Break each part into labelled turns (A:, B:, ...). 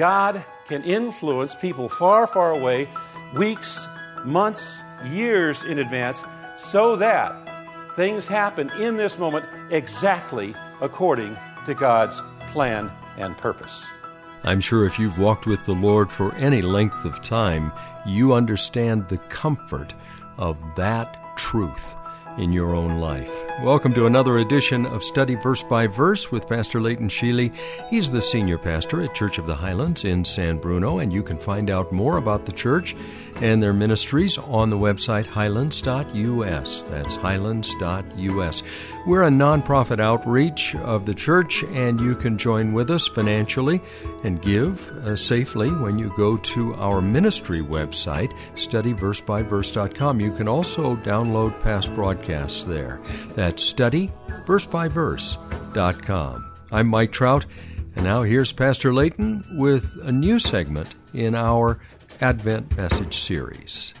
A: God can influence people far, far away, weeks, months, years in advance, so that things happen in this moment exactly according to God's plan and purpose.
B: I'm sure if you've walked with the Lord for any length of time, you understand the comfort of that truth in your own life. Welcome to another edition of Study Verse by Verse with Pastor Leighton Sheely. He's the senior pastor at Church of the Highlands in San Bruno, and you can find out more about the church and their ministries on the website highlands.us. That's highlands.us. We're a nonprofit outreach of the church, and you can join with us financially and give uh, safely when you go to our ministry website, studyversebyverse.com. You can also download past broadcasts there. That's studyversebyverse.com. I'm Mike Trout, and now here's Pastor Layton with a new segment in our Advent Message Series.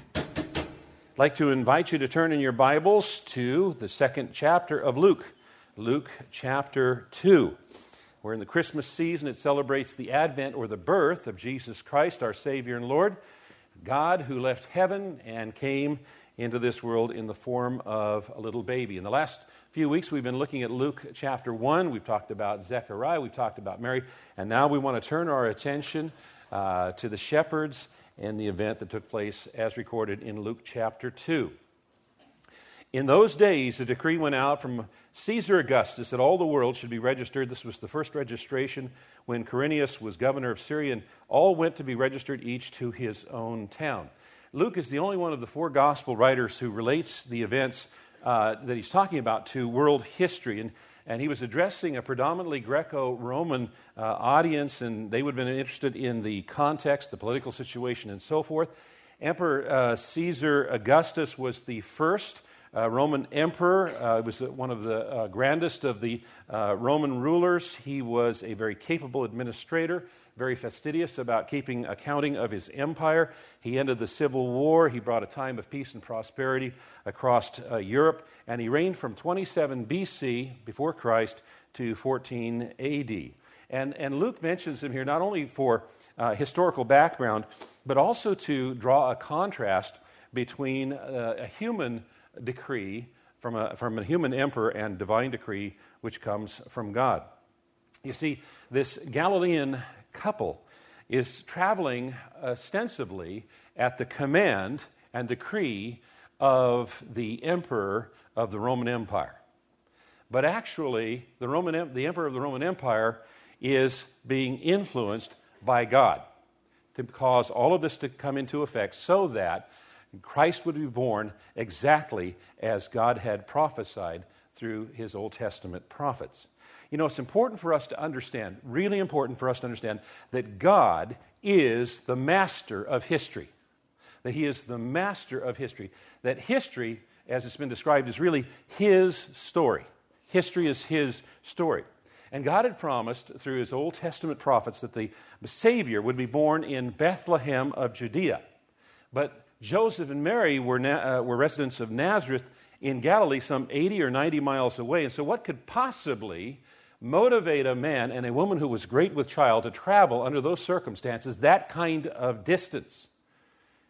A: I'd like to invite you to turn in your Bibles to the second chapter of Luke, Luke chapter 2. We're in the Christmas season. It celebrates the advent or the birth of Jesus Christ, our Savior and Lord, God who left heaven and came into this world in the form of a little baby. In the last few weeks, we've been looking at Luke chapter 1. We've talked about Zechariah, we've talked about Mary, and now we want to turn our attention uh, to the shepherds and the event that took place as recorded in Luke chapter 2. In those days, a decree went out from Caesar Augustus that all the world should be registered. This was the first registration when Quirinius was governor of Syria, and all went to be registered each to his own town. Luke is the only one of the four gospel writers who relates the events uh, that he's talking about to world history. And and he was addressing a predominantly Greco Roman uh, audience, and they would have been interested in the context, the political situation, and so forth. Emperor uh, Caesar Augustus was the first uh, Roman emperor. Uh, was one of the uh, grandest of the uh, Roman rulers. He was a very capable administrator very fastidious about keeping accounting of his empire. He ended the Civil War. He brought a time of peace and prosperity across uh, Europe. And he reigned from 27 BC, before Christ, to 14 AD. And, and Luke mentions him here not only for uh, historical background, but also to draw a contrast between uh, a human decree from a, from a human emperor and divine decree which comes from God. You see, this Galilean couple is traveling ostensibly at the command and decree of the emperor of the Roman Empire. But actually, the, Roman, the emperor of the Roman Empire is being influenced by God to cause all of this to come into effect so that Christ would be born exactly as God had prophesied through his Old Testament prophets. You know, it's important for us to understand, really important for us to understand, that God is the master of history. That He is the master of history. That history, as it's been described, is really His story. History is His story. And God had promised through His Old Testament prophets that the Savior would be born in Bethlehem of Judea. But Joseph and Mary were, na- uh, were residents of Nazareth in Galilee, some 80 or 90 miles away. And so, what could possibly motivate a man and a woman who was great with child to travel under those circumstances that kind of distance?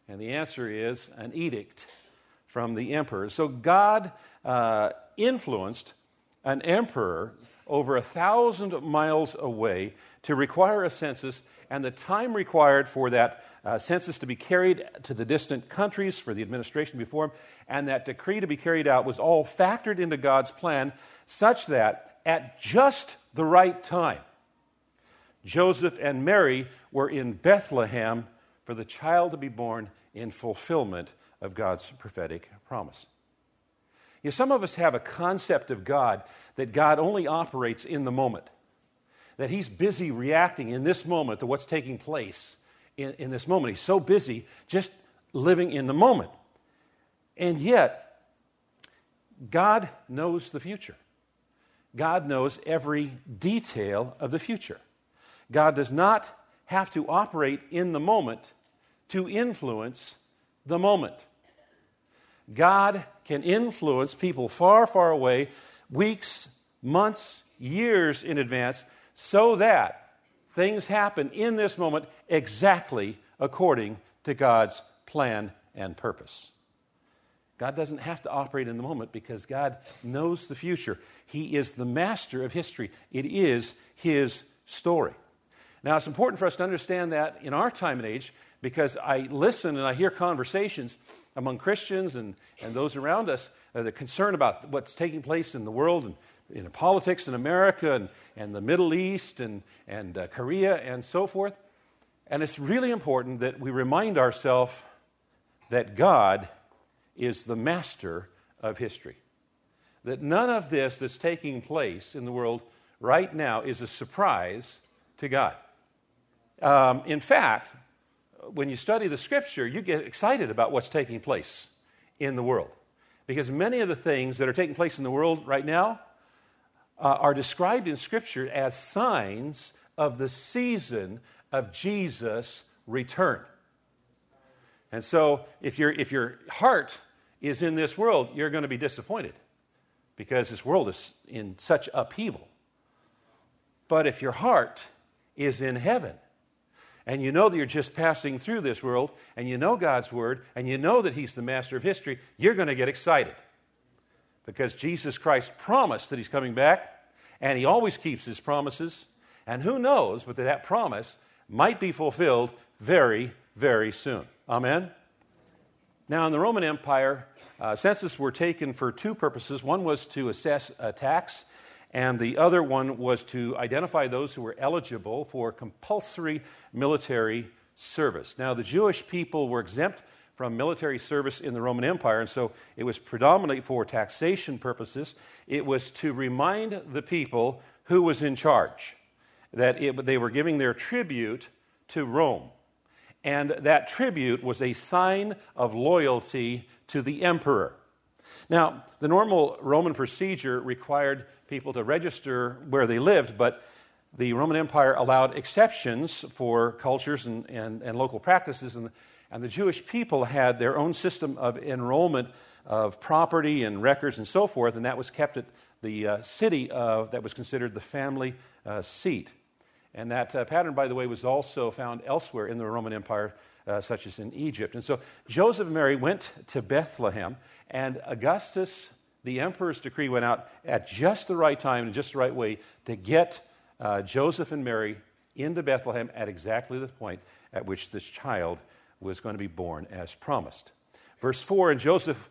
A: And the answer is an edict from the emperor. So God uh, influenced an emperor over a thousand miles away to require a census, and the time required for that uh, census to be carried to the distant countries for the administration to be formed, and that decree to be carried out was all factored into God's plan such that at just the right time. Joseph and Mary were in Bethlehem for the child to be born in fulfillment of God's prophetic promise. You know, some of us have a concept of God that God only operates in the moment, that He's busy reacting in this moment to what's taking place in, in this moment. He's so busy just living in the moment. And yet, God knows the future. God knows every detail of the future. God does not have to operate in the moment to influence the moment. God can influence people far, far away, weeks, months, years in advance, so that things happen in this moment exactly according to God's plan and purpose. God doesn't have to operate in the moment because God knows the future. He is the master of history, it is His story. Now, it's important for us to understand that in our time and age because I listen and I hear conversations among Christians and, and those around us, the concern about what's taking place in the world and in politics in America and, and the Middle East and, and uh, Korea and so forth. And it's really important that we remind ourselves that God is the master of history. That none of this that's taking place in the world right now is a surprise to God. Um, in fact, when you study the scripture, you get excited about what's taking place in the world. Because many of the things that are taking place in the world right now uh, are described in scripture as signs of the season of Jesus' return. And so, if, if your heart is in this world, you're going to be disappointed because this world is in such upheaval. But if your heart is in heaven, and you know that you're just passing through this world, and you know God's Word, and you know that He's the master of history, you're going to get excited. Because Jesus Christ promised that He's coming back, and He always keeps His promises. And who knows but that, that promise might be fulfilled very, very soon. Amen? Now, in the Roman Empire, uh, census were taken for two purposes. One was to assess a tax and the other one was to identify those who were eligible for compulsory military service. Now, the Jewish people were exempt from military service in the Roman Empire, and so it was predominantly for taxation purposes. It was to remind the people who was in charge, that it, they were giving their tribute to Rome. And that tribute was a sign of loyalty to the emperor. Now, the normal Roman procedure required people to register where they lived, but the Roman Empire allowed exceptions for cultures and, and, and local practices, and, and the Jewish people had their own system of enrollment of property and records and so forth, and that was kept at the uh, city of, that was considered the family uh, seat. And that uh, pattern, by the way, was also found elsewhere in the Roman Empire, uh, such as in Egypt. And so Joseph and Mary went to Bethlehem, and Augustus the emperor's decree went out at just the right time and just the right way to get uh, Joseph and Mary into Bethlehem at exactly the point at which this child was going to be born as promised. Verse 4 And Joseph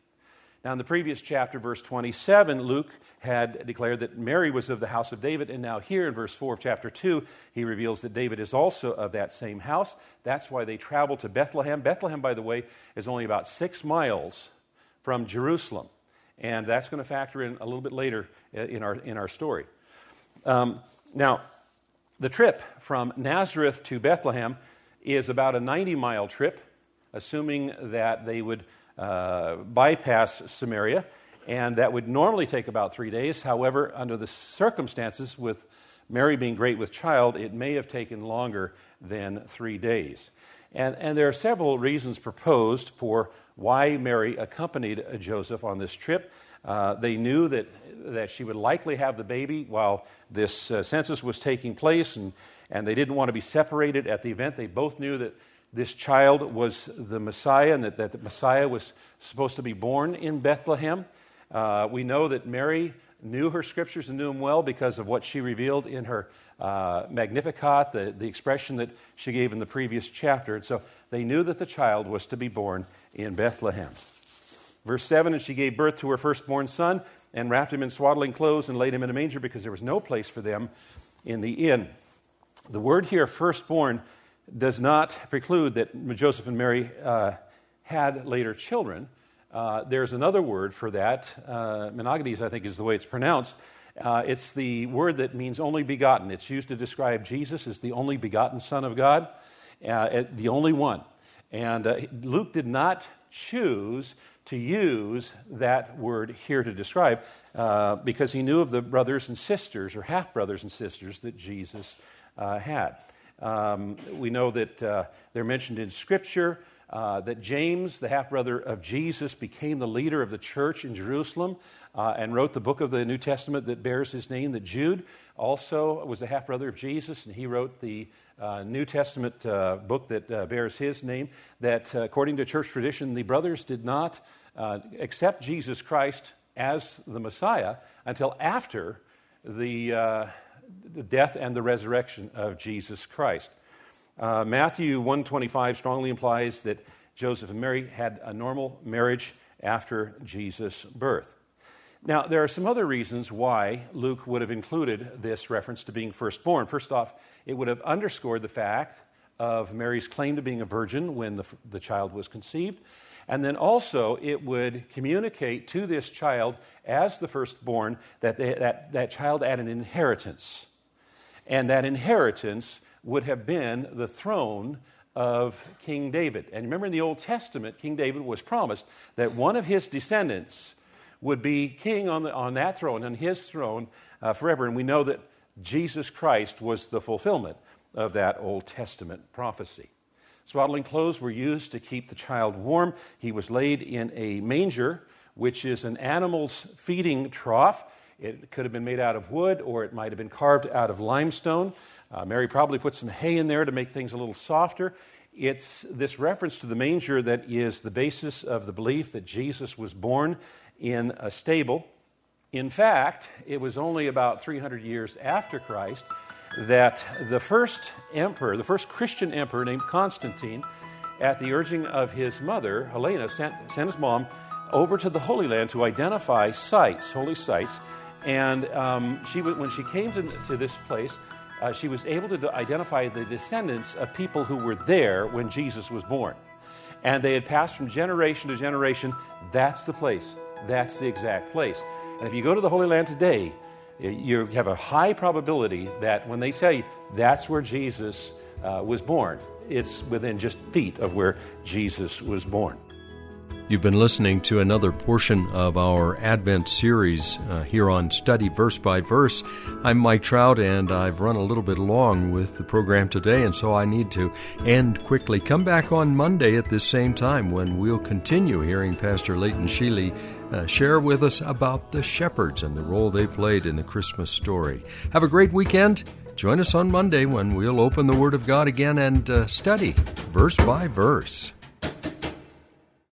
A: Now, in the previous chapter, verse 27, Luke had declared that Mary was of the house of David, and now here in verse 4 of chapter 2, he reveals that David is also of that same house. That's why they traveled to Bethlehem. Bethlehem, by the way, is only about six miles from Jerusalem and that's going to factor in a little bit later in our, in our story. Um, now, the trip from Nazareth to Bethlehem is about a 90 mile trip, assuming that they would uh, bypass Samaria, and that would normally take about three days. However, under the circumstances, with Mary being great with child, it may have taken longer than three days. And, and there are several reasons proposed for why Mary accompanied Joseph on this trip. Uh, they knew that, that she would likely have the baby while this uh, census was taking place, and, and they didn't want to be separated at the event. They both knew that this child was the Messiah and that, that the Messiah was supposed to be born in Bethlehem. Uh, we know that Mary knew her scriptures and knew them well because of what she revealed in her uh, Magnificat, the, the expression that she gave in the previous chapter. And so they knew that the child was to be born in Bethlehem. Verse 7 And she gave birth to her firstborn son and wrapped him in swaddling clothes and laid him in a manger because there was no place for them in the inn. The word here, firstborn, does not preclude that Joseph and Mary uh, had later children. Uh, there's another word for that. Uh, I think, is the way it's pronounced. Uh, it's the word that means only begotten. It's used to describe Jesus as the only begotten Son of God, uh, the only one. And uh, Luke did not choose to use that word here to describe uh, because he knew of the brothers and sisters, or half brothers and sisters, that Jesus uh, had. Um, we know that uh, they're mentioned in Scripture. Uh, that James, the half brother of Jesus, became the leader of the church in Jerusalem uh, and wrote the book of the New Testament that bears his name. That Jude also was the half brother of Jesus, and he wrote the uh, New Testament uh, book that uh, bears his name. That, according to church tradition, the brothers did not accept Jesus Christ as the Messiah until after the, the death and the resurrection of Jesus Christ. Uh, Matthew 125 strongly implies that Joseph and Mary had a normal marriage after Jesus' birth. Now, there are some other reasons why Luke would have included this reference to being firstborn. First off, it would have underscored the fact of Mary's claim to being a virgin when the, the child was conceived. And then also, it would communicate to this child, as the firstborn, that they, that, that child had an inheritance. And that inheritance would have been the throne of King David. And remember in the Old Testament, King David was promised that one of his descendants would be king on, the, on that throne, on his throne uh, forever. And we know that Jesus Christ was the fulfillment of that Old Testament prophecy. Swaddling clothes were used to keep the child warm. He was laid in a manger, which is an animal's feeding trough. It could have been made out of wood or it might have been carved out of limestone. Uh, Mary probably put some hay in there to make things a little softer. It's this reference to the manger that is the basis of the belief that Jesus was born in a stable. In fact, it was only about 300 years after Christ that the first emperor, the first Christian emperor named Constantine, at the urging of his mother, Helena, sent, sent his mom over to the Holy Land to identify sites, holy sites. And um, she, when she came to, to this place, uh, she was able to identify the descendants of people who were there when Jesus was born. And they had passed from generation to generation. That's the place. That's the exact place. And if you go to the Holy Land today, you have a high probability that when they say that's where Jesus uh, was born, it's within just feet of where Jesus was born.
B: You've been listening to another portion of our Advent series uh, here on Study Verse by Verse. I'm Mike Trout, and I've run a little bit long with the program today, and so I need to end quickly. Come back on Monday at this same time when we'll continue hearing Pastor Leighton Sheely uh, share with us about the shepherds and the role they played in the Christmas story. Have a great weekend. Join us on Monday when we'll open the Word of God again and uh, study verse by verse.